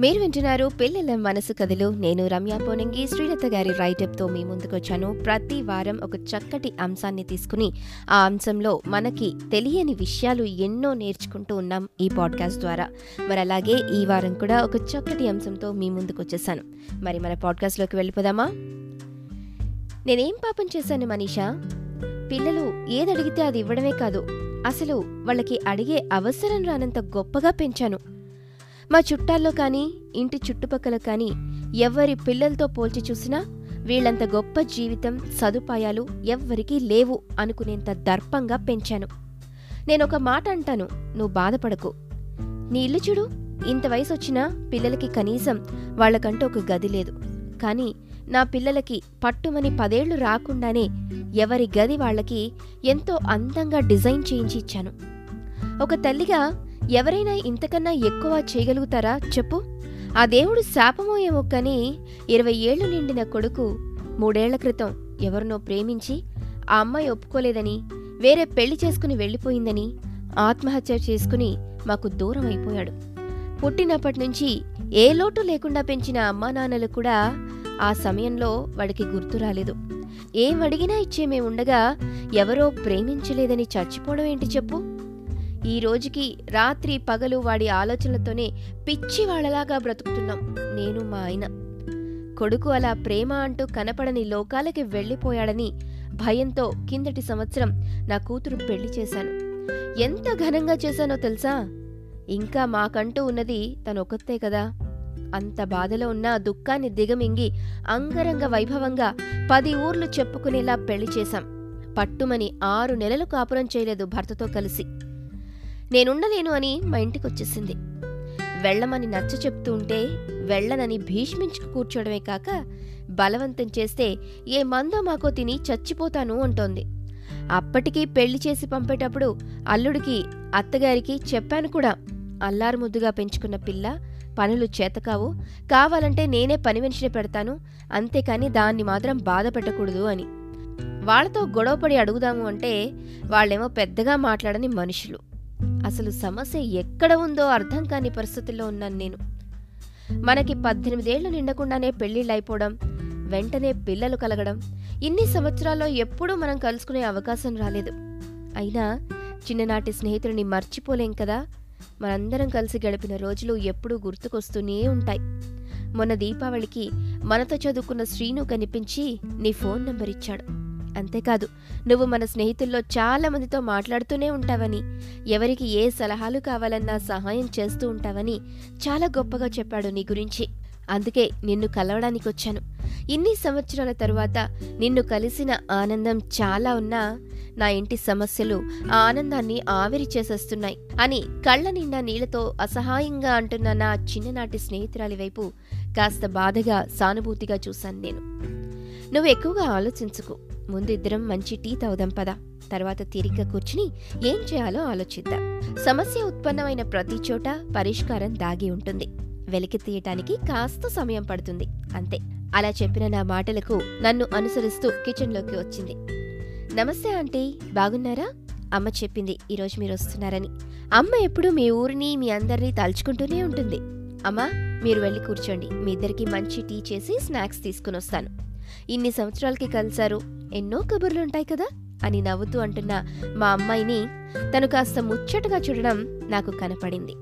మీరు వింటున్నారు పిల్లల మనసు కథలు. నేను రమ్య పోనంగి. శ్రీలత గారి రైటప్తో మీ ముందుకొచ్చాను. ప్రతి వారం ఒక చక్కటి అంశాన్ని తీసుకుని ఆ అంశంలో మనకి తెలియని విషయాలు ఎన్నో నేర్చుకుంటూ ఉన్నాం ఈ పాడ్కాస్ట్ ద్వారా. మరి అలాగే ఈ వారం కూడా ఒక చక్కటి అంశంతో మీ ముందుకు వచ్చేసాను మరి మన పాడ్కాస్ట్లోకి వెళ్ళిపోదామా? నేనేం పాపం చేశాను మనీషా? పిల్లలు ఏదడిగితే అది ఇవ్వడమే కాదు. అసలు వాళ్ళకి అడిగే అవసరం రానంత గొప్పగా పెంచాను. మా చుట్టాల్లో కానీ ఇంటి చుట్టుపక్కల కానీ ఎవరి పిల్లలతో పోల్చి చూసినా వీళ్ళంత గొప్ప జీవితం సదుపాయాలు ఎవ్వరికీ లేవు అనుకునేంత దర్పంగా పెంచాను. నేనొక మాట అంటాను నువ్వు బాధపడకు. నీ ఇల్లు చూడు ఇంత వయసు వచ్చినా పిల్లలకి కనీసం వాళ్ళకంటూ ఒక గది లేదు. కానీ నా పిల్లలకి పట్టుమని పదేళ్ళు రాకుండానే ఎవరి గది వాళ్ళకి ఎంతో అందంగా డిజైన్ చేయించి ఇచ్చాను. ఒక తల్లిగా ఎవరైనా ఇంతకన్నా ఎక్కువ చేయగలుగుతారా? చెప్పు. ఆ దేవుడు శాపమో ఏమో కానీ ఇరవై ఏళ్ళు నిండిన కొడుకు మూడేళ్ళ క్రితం ఎవరినో ప్రేమించి ఆ అమ్మాయి ఒప్పుకోలేదని వేరే పెళ్ళి చేసుకుని వెళ్ళిపోయిందని ఆత్మహత్య చేసుకుని మాకు దూరం అయిపోయాడు. పుట్టినప్పటి నుంచి ఏ లోటు లేకుండా పెంచిన అమ్మా నాన్నలు కూడా ఆ సమయంలో వాడికి గుర్తు రాలేదు. ఏం అడిగినా ఇచ్చే ఉండగా ఎవరో ప్రేమించలేదని చచ్చిపోవడం ఏంటి చెప్పు. ఈ రోజుకి రాత్రి పగలు వాడి ఆలోచనలతోనే పిచ్చి వాళ్ళలాగా బ్రతుకుతున్నాం. నేను మా ఆయన. కొడుకు అలా ప్రేమ అంటూ కనపడని లోకాలకి వెళ్ళిపోయాడని భయంతో కిందటి సంవత్సరం నా కూతురు పెళ్ళి చేశాను. ఎంత ఘనంగా చేశానో తెలుసా? ఇంకా మాకంటూ ఉన్నది తనొకతే కదా. అంత బాధలో ఉన్న దుఃఖాన్ని దిగమింగి అంగరంగ వైభవంగా పది ఊర్లు చెప్పుకునేలా పెళ్ళి చేశాం. పట్టుమని ఆరు నెలలు కాపురం చేయలేదు భర్తతో కలిసి. నేనుండలేను అని మా ఇంటికి వచ్చేసింది వెళ్ళమని నచ్చ చెప్తూ ఉంటే వెళ్ళనని భీష్మించుకు కూర్చోవడమే కాక బలవంతం చేస్తే ఏ మందో మాకో తిని చచ్చిపోతాను అంటోంది. అప్పటికీ పెళ్ళి చేసి పంపేటప్పుడు అల్లుడికి అత్తగారికి చెప్పాను కూడా. అల్లారు ముద్దుగా పెంచుకున్న పిల్ల పనులు చేతకావు. కావాలంటే నేనే పని మనిషిని పెడతాను. అంతేకాని దాన్ని మాత్రం బాధ పెట్టకూడదు అని. వాళ్ళతో గొడవపడి అడుగుదాము అంటే వాళ్ళేమో పెద్దగా మాట్లాడని మనుషులు. అసలు సమస్య ఎక్కడ ఉందో అర్థం కాని పరిస్థితుల్లో ఉన్నాను నేను. మనకి పద్దెనిమిదేళ్ళు నిండకుండానే పెళ్ళిళ్ళు అయిపోవడం వెంటనే పిల్లలు కలగడం ఇన్ని సంవత్సరాల్లో ఎప్పుడూ మనం కలుసుకునే అవకాశం రాలేదు. అయినా చిన్ననాటి స్నేహితుడిని మర్చిపోలేం కదా? మనందరం కలిసి గడిపిన రోజులు ఎప్పుడూ గుర్తుకొస్తూనే ఉంటాయి. మొన్న దీపావళికి మనతో చదువుకున్న శ్రీను కనిపించి నీ ఫోన్ నంబర్ ఇచ్చాడు. అంతేకాదు నువ్వు మన స్నేహితుల్లో చాలా మందితో మాట్లాడుతూనే ఉంటావని ఎవరికి ఏ సలహాలు కావాలన్నా సహాయం చేస్తూ ఉంటావని చాలా గొప్పగా చెప్పాడు నీ గురించి. అందుకే నిన్ను కలవడానికి వచ్చాను. ఇన్ని సంవత్సరాల తరువాత నిన్ను కలిసిన ఆనందం చాలా ఉన్నా నా ఇంటి సమస్యలు ఆ ఆనందాన్ని ఆవిరి చేసేస్తున్నాయి అని కళ్ళ నిండా నీళ్ళతో అసహాయంగా అంటున్న నా చిన్ననాటి స్నేహితురాలి వైపు కాస్త బాధగా సానుభూతిగా చూశాను నేను. నువ్వు ఎక్కువగా ఆలోచించుకు. ముందు ఇద్దరం మంచి టీ తాగుదాం పదా. తర్వాత తీరిగ్గా కూర్చుని ఏం చేయాలో ఆలోచిద్దాం. సమస్య ఉత్పన్నమైన ప్రతి చోట పరిష్కారం దాగి ఉంటుంది. వెలికి తీయటానికి కాస్త సమయం పడుతుంది. అంతే. అలా చెప్పిన నా మాటలకు నన్ను అనుసరిస్తూ కిచెన్లోకి వచ్చింది. నమస్తే ఆంటీ బాగున్నారా? అమ్మ చెప్పింది ఈరోజు మీరు వస్తున్నారని. అమ్మ ఎప్పుడూ మీ ఊరిని మీ అందరినీ తలుచుకుంటూనే ఉంటుంది. అమ్మా మీరు వెళ్ళి కూర్చోండి. మీ ఇద్దరికి మంచి టీ చేసి స్నాక్స్ తీసుకుని వస్తాను. ఇన్ని సంవత్సరాలకి కలిశారు. ఎన్నో కబుర్లుంటాయి కదా అని నవ్వుతూ అంటున్న మా అమ్మాయిని తను కాస్త ముచ్చటగా చూడడం నాకు కనపడింది.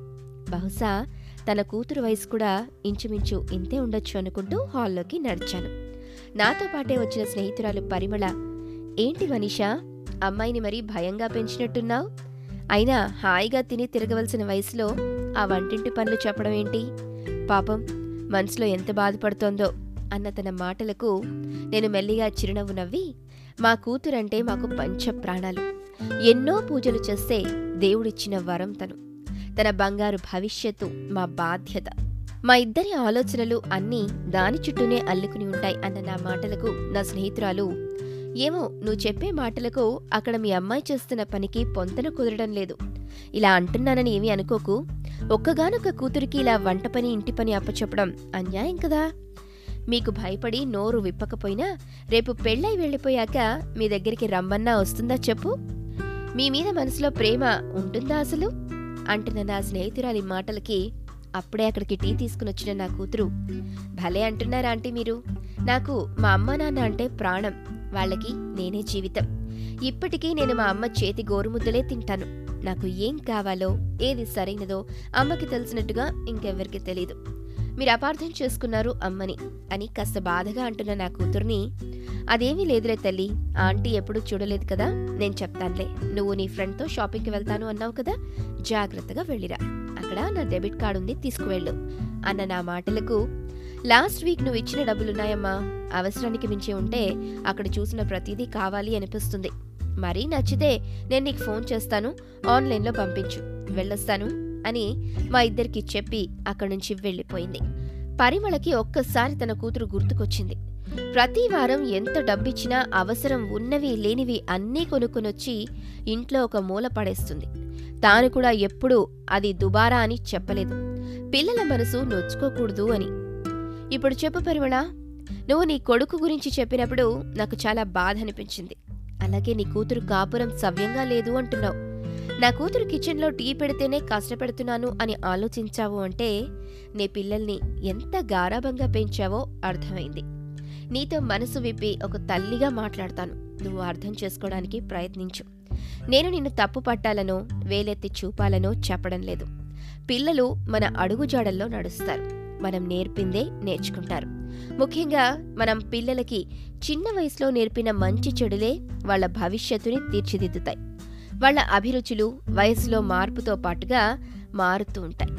బహుశా తన కూతురు వయసు కూడా ఇంచుమించు ఇంతే ఉండొచ్చు అనుకుంటూ హాల్లోకి నడిచాను. నాతో పాటే వచ్చిన స్నేహితురాలు పరిమళ ఏంటి మనీషా అమ్మాయిని మరీ భయంగా పెంచినట్టున్నావు? అయినా హాయిగా తిని తిరగవలసిన వయసులో ఆ వంటింటి పనులు చెప్పడం ఏంటి? పాపం మనసులో ఎంత బాధపడుతోందో అన్న తన మాటలకు నేను మెల్లిగా చిరునవ్వు నవ్వి మా కూతురంటే మాకు పంచ ప్రాణాలు ఎన్నో పూజలు చేస్తే దేవుడిచ్చిన వరం తను. తన బంగారు భవిష్యత్తు మా బాధ్యత. మా ఇద్దరి ఆలోచనలు అన్నీ దాని చుట్టూనే అల్లుకుని ఉంటాయి అన్న నా మాటలకు నా స్నేహితురాలు ఏమో నువ్వు చెప్పే మాటలకు అక్కడ మీ అమ్మాయి చేస్తున్న పనికి పొంతన కుదరడం లేదు. ఇలా అంటున్నానని ఏమీ అనుకోకు. ఒక్కగానొక్క కూతురికి ఇలా వంట పని ఇంటి పని అప్పచెప్పడం అన్యాయం కదా. మీకు భయపడి నోరు విప్పకపోయినా రేపు పెళ్ళై వెళ్ళిపోయాక మీ దగ్గరికి రమ్మన్నా వస్తుందా చెప్పు? మీ మీద మనసులో ప్రేమ ఉంటుందా అసలు? అంటున్న నా స్నేహితురాలి మాటలకి అప్పుడే అక్కడికి టీ తీసుకుని వచ్చిన నా కూతురు భలే అంటున్నారా ఆంటీ మీరు? నాకు మా అమ్మ నాన్న అంటే ప్రాణం వాళ్ళకి నేనే జీవితం. ఇప్పటికీ నేను మా అమ్మ చేతి గోరుముద్దలే తింటాను. నాకు ఏం కావాలో ఏది సరైనదో అమ్మకి తెలిసినట్టుగా ఇంకెవ్వరికి తెలియదు మీరు అపార్థం చేసుకున్నారు అమ్మని అని కాస్త బాధగా అంటున్న నా కూతుర్ని అదేమీ లేదులే తల్లి ఆంటీ ఎప్పుడూ చూడలేదు కదా నేను చెప్తానులే నువ్వు నీ ఫ్రెండ్తో షాపింగ్కి వెళ్తాను అన్నావు కదా జాగ్రత్తగా వెళ్ళిరా అక్కడ నా డెబిట్ కార్డు ఉంది తీసుకువెళ్ళు అన్న నా మాటలకు లాస్ట్ వీక్ నువ్వు ఇచ్చిన డబ్బులున్నాయమ్మా అవసరానికి మించి ఉంటే అక్కడ చూసిన ప్రతిదీ కావాలి అనిపిస్తుంది మరీ నచ్చితే నేను నీకు ఫోన్ చేస్తాను ఆన్లైన్లో పంపించు వెళ్ళొస్తాను అని మా ఇద్దరికి చెప్పి అక్కడి నుంచి వెళ్ళిపోయింది. పరిమళకి ఒక్కసారి తన కూతురు గుర్తుకొచ్చింది. ప్రతి వారం ఎంత డబ్బిచ్చినా అవసరం ఉన్నవి లేనివి అన్నీ కొనుక్కొనొచ్చి ఇంట్లో ఒక మూల పడేస్తుంది. తాను కూడా ఎప్పుడూ అది దుబారా అని చెప్పలేదు. పిల్లల మనసు నొచ్చుకోకూడదు అని. ఇప్పుడు చెప్పు పరిమళ నువ్వు నీ కొడుకు గురించి చెప్పినప్పుడు నాకు చాలా బాధ అనిపించింది. అలాగే నీ కూతురు కాపురం సవ్యంగా లేదు అంటున్నావు. నా కూతురు కిచెన్లో టీ పెడితేనే కష్టపెడుతున్నాను అని ఆలోచించావు అంటే నీ పిల్లల్ని ఎంత గారాభంగా పెంచావో అర్థమైంది. నీతో మనసు విప్పి ఒక తల్లిగా మాట్లాడతాను. నువ్వు అర్థం చేసుకోవడానికి ప్రయత్నించు. నేను నిన్ను తప్పు పట్టాలనో వేలెత్తి చూపాలనో చెప్పడం లేదు. పిల్లలు మన అడుగుజాడల్లో నడుస్తారు. మనం నేర్పిందే నేర్చుకుంటారు. ముఖ్యంగా మనం పిల్లలకి చిన్న వయసులో నేర్పిన మంచి చెడులే వాళ్ళ భవిష్యత్తుని తీర్చిదిద్దుతాయి. వాళ్ళ అభిరుచులు వయసులో మార్పుతో పాటుగా మారుతూ ఉంటాయి.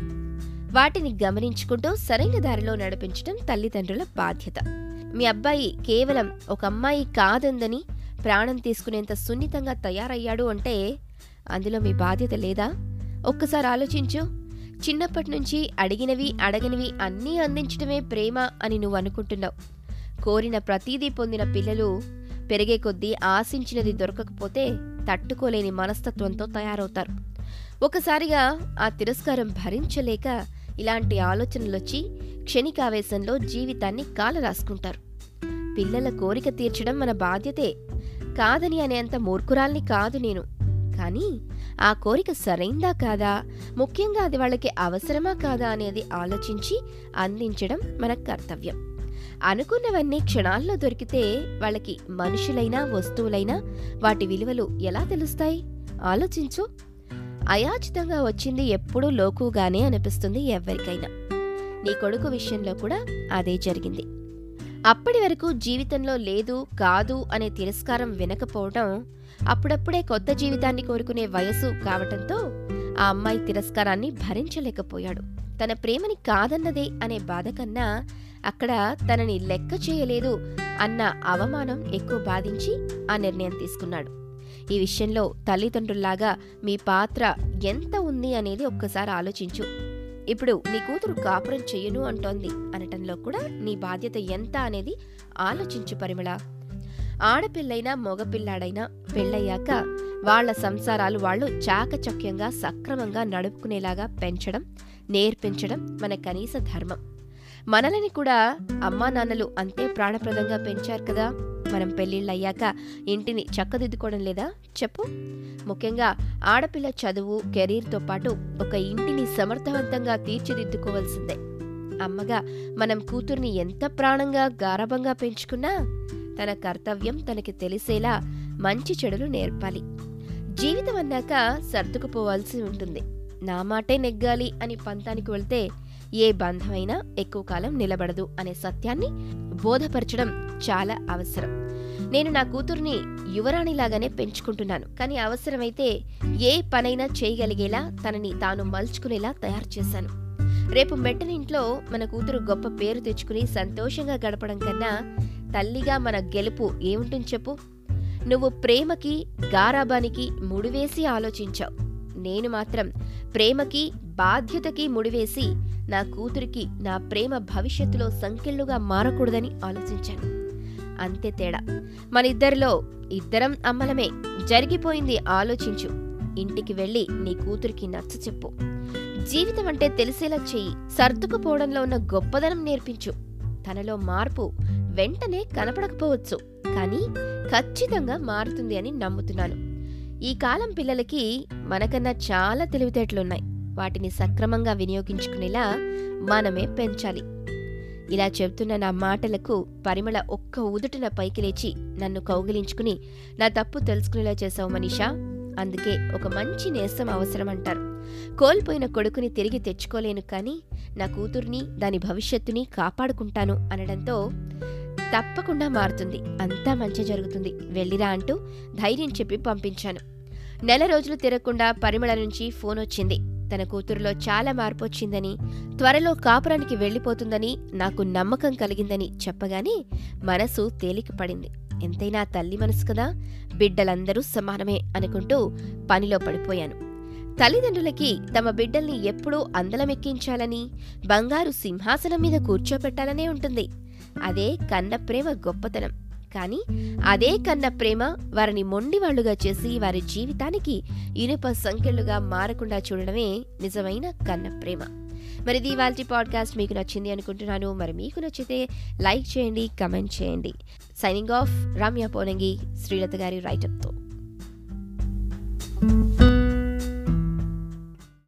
వాటిని గమనించుకుంటూ సరైన దారిలో నడిపించడం తల్లిదండ్రుల బాధ్యత. మీ అబ్బాయి కేవలం ఒక అమ్మాయి కాదందని ప్రాణం తీసుకునేంత సున్నితంగా తయారయ్యాడు అంటే అందులో మీ బాధ్యత లేదా? ఒక్కసారి ఆలోచించు. చిన్నప్పటి నుంచి అడిగినవి అడగనివి అన్నీ అందించడమే ప్రేమ అని నువ్వు అనుకుంటున్నావు. కోరిన ప్రతీదీ పొందిన పిల్లలు పెరిగే కొద్దీ ఆశించినది దొరకకపోతే తట్టుకోలేని మనస్తత్వంతో తయారవుతారు. ఒకసారిగా ఆ తిరస్కారం భరించలేక ఇలాంటి ఆలోచనలొచ్చి క్షణికావేశంలో జీవితాన్ని కాలరాసుకుంటారు. పిల్లల కోరిక తీర్చడం మన బాధ్యతే. కాదని అనేంత మూర్ఖురాల్ని కాదు నేను. కానీ ఆ కోరిక సరైందా కాదా? ముఖ్యంగా అది వాళ్ళకి అవసరమా కాదా అనేది ఆలోచించి అందించడం మన కర్తవ్యం. అనుకున్నవన్నీ క్షణాల్లో దొరికితే వాళ్ళకి మనుషులైనా వస్తువులైనా వాటి విలువలు ఎలా తెలుస్తాయి? ఆలోచించు. అయాచితంగా వచ్చింది ఎప్పుడూ లోకుగానే అనిపిస్తుంది ఎవరికైనా. నీ కొడుకు విషయంలో కూడా అదే జరిగింది. అప్పటి వరకు జీవితంలో లేదు కాదు అనే తిరస్కారం వినకపోవడం అప్పుడప్పుడే కొత్త జీవితాన్ని కోరుకునే వయసు కావటంతో ఆ అమ్మాయి తిరస్కారాన్ని భరించలేకపోయాడు. తన ప్రేమని కాదన్నదే అనే బాధ కన్నా అక్కడ తనని లెక్క చేయలేదు అన్న అవమానం ఎక్కువ బాధించి ఆ నిర్ణయం తీసుకున్నాడు. ఈ విషయంలో తల్లిదండ్రుల్లాగా మీ పాత్ర ఎంత ఉంది అనేది ఒక్కసారి ఆలోచించు. ఇప్పుడు నీ కూతురు కాపురం చెయ్యను అంటోంది అనటంలో కూడా నీ బాధ్యత ఎంత అనేది ఆలోచించు పరిమళ. ఆడపిల్లైనా మగపిల్లాడైనా పెళ్ళయ్యాక వాళ్ళ సంసారాలు వాళ్ళు చాకచక్యంగా సక్రమంగా నడుపుకునేలాగా పెంచడం నేర్పించడం మన కనీస ధర్మం. మనలని కూడా అమ్మా నాన్నలు అంతే ప్రాణప్రదంగా పెంచారు కదా. మనం పెళ్ళిళ్ళయ్యాక ఇంటిని చక్కదిద్దుకోవడం లేదా? చెప్పు. ముఖ్యంగా ఆడపిల్ల చదువు కెరీర్తో పాటు ఒక ఇంటిని సమర్థవంతంగా తీర్చిదిద్దుకోవాల్సిందే. అమ్మగా మనం కూతుర్ని ఎంత ప్రాణంగా గారభంగా పెంచుకున్నా తన కర్తవ్యం తనకి తెలిసేలా మంచి చెడులు నేర్పాలి. జీవితం అన్నాక సర్దుకుపోవాల్సి ఉంటుంది. నా మాటే నెగ్గాలి అని పంతానికి వెళ్తే ఏ బంధమైనా ఎక్కువ కాలం నిలబడదు అనే సత్యాన్ని బోధపరచడం చాలా అవసరం. నేను నా కూతుర్ని యువరాణిలాగానే పెంచుకుంటున్నాను. కానీ అవసరమైతే ఏ పనైనా చేయగలిగేలా తనని తాను మలుచుకునేలా తయారు చేశాను. రేపు మెట్టనింట్లో మన కూతురు గొప్ప పేరు తెచ్చుకుని సంతోషంగా గడపడం కన్నా తల్లిగా మన గెలుపు ఏముంటుంది చెప్పు? నువ్వు ప్రేమకి గారాబానికి ముడివేసి ఆలోచించావు. నేను మాత్రం ప్రేమకి బాధ్యతకి ముడివేసి నా కూతురికి నా ప్రేమ భవిష్యత్తులో సంకెళ్ళుగా మారకూడదని ఆలోచించాను. అంతే తేడా. మన ఇద్దరిలో ఇద్దరం అమ్మలమే. జరిగిపోయింది ఆలోచించు. ఇంటికి వెళ్ళి నీ కూతురికి నచ్చ చెప్పు. జీవితం అంటే తెలిసేలా చెయ్యి. సర్దుకుపోవడంలో ఉన్న గొప్పదనం నేర్పించు. తనలో మార్పు వెంటనే కనపడకపోవచ్చు. కానీ ఖచ్చితంగా మారుతుంది అని నమ్ముతున్నాను. ఈ కాలం పిల్లలకి మనకన్నా చాలా తెలివితేటలున్నాయి. వాటిని సక్రమంగా వినియోగించుకునేలా మనమే పెంచాలి. ఇలా చెబుతున్న నా మాటలకు పరిమళ ఒక్క ఉదుటిన పైకి లేచి నన్ను కౌగిలించుకుని నా తప్పు తెలుసుకునేలా చేశావు మనీషా? అందుకే ఒక మంచి నేస్తం అవసరం అంటారు కోల్పోయిన కొడుకుని తిరిగి తెచ్చుకోలేను కానీ నా కూతుర్ని దాని భవిష్యత్తుని కాపాడుకుంటాను అనడంతో తప్పకుండా మారుతుంది. అంతా మంచి జరుగుతుంది. వెళ్ళిరా అంటూ ధైర్యం చెప్పి పంపించాను. నెల రోజులు తిరగకుండా పరిమళ నుంచి ఫోన్ వచ్చింది. తన కూతురులో చాలా మార్పు వచ్చిందని త్వరలో కాపురానికి వెళ్ళిపోతుందని నాకు నమ్మకం కలిగిందని చెప్పగానే మనసు తేలిక పడింది. ఎంతైనా తల్లి మనసు కదా బిడ్డలందరూ సమానమే అనుకుంటూ పనిలో పడిపోయాను. తల్లిదండ్రులకి తమ బిడ్డల్ని ఎప్పుడూ అందలమెక్కించాలని బంగారు సింహాసనం మీద కూర్చోపెట్టాలనే ఉంటుంది. అదే కన్న ప్రేమ గొప్పతనం. కానీ అదే కన్న ప్రేమ వారిని మొండివాళ్ళుగా చేసి వారి జీవితానికి ఇనుప సంఖ్యలుగా మారకుండా చూడడమే నిజమైన కన్న ప్రేమ. మరి ఇది ఇవాళ పాడ్కాస్ట్. మీకు నచ్చింది అనుకుంటున్నాను. మరి మీకు నచ్చితే లైక్ చేయండి కమెంట్ చేయండి. సైనింగ్ ఆఫ్ రమ్య పోనంగి శ్రీలత గారి రైటప్తో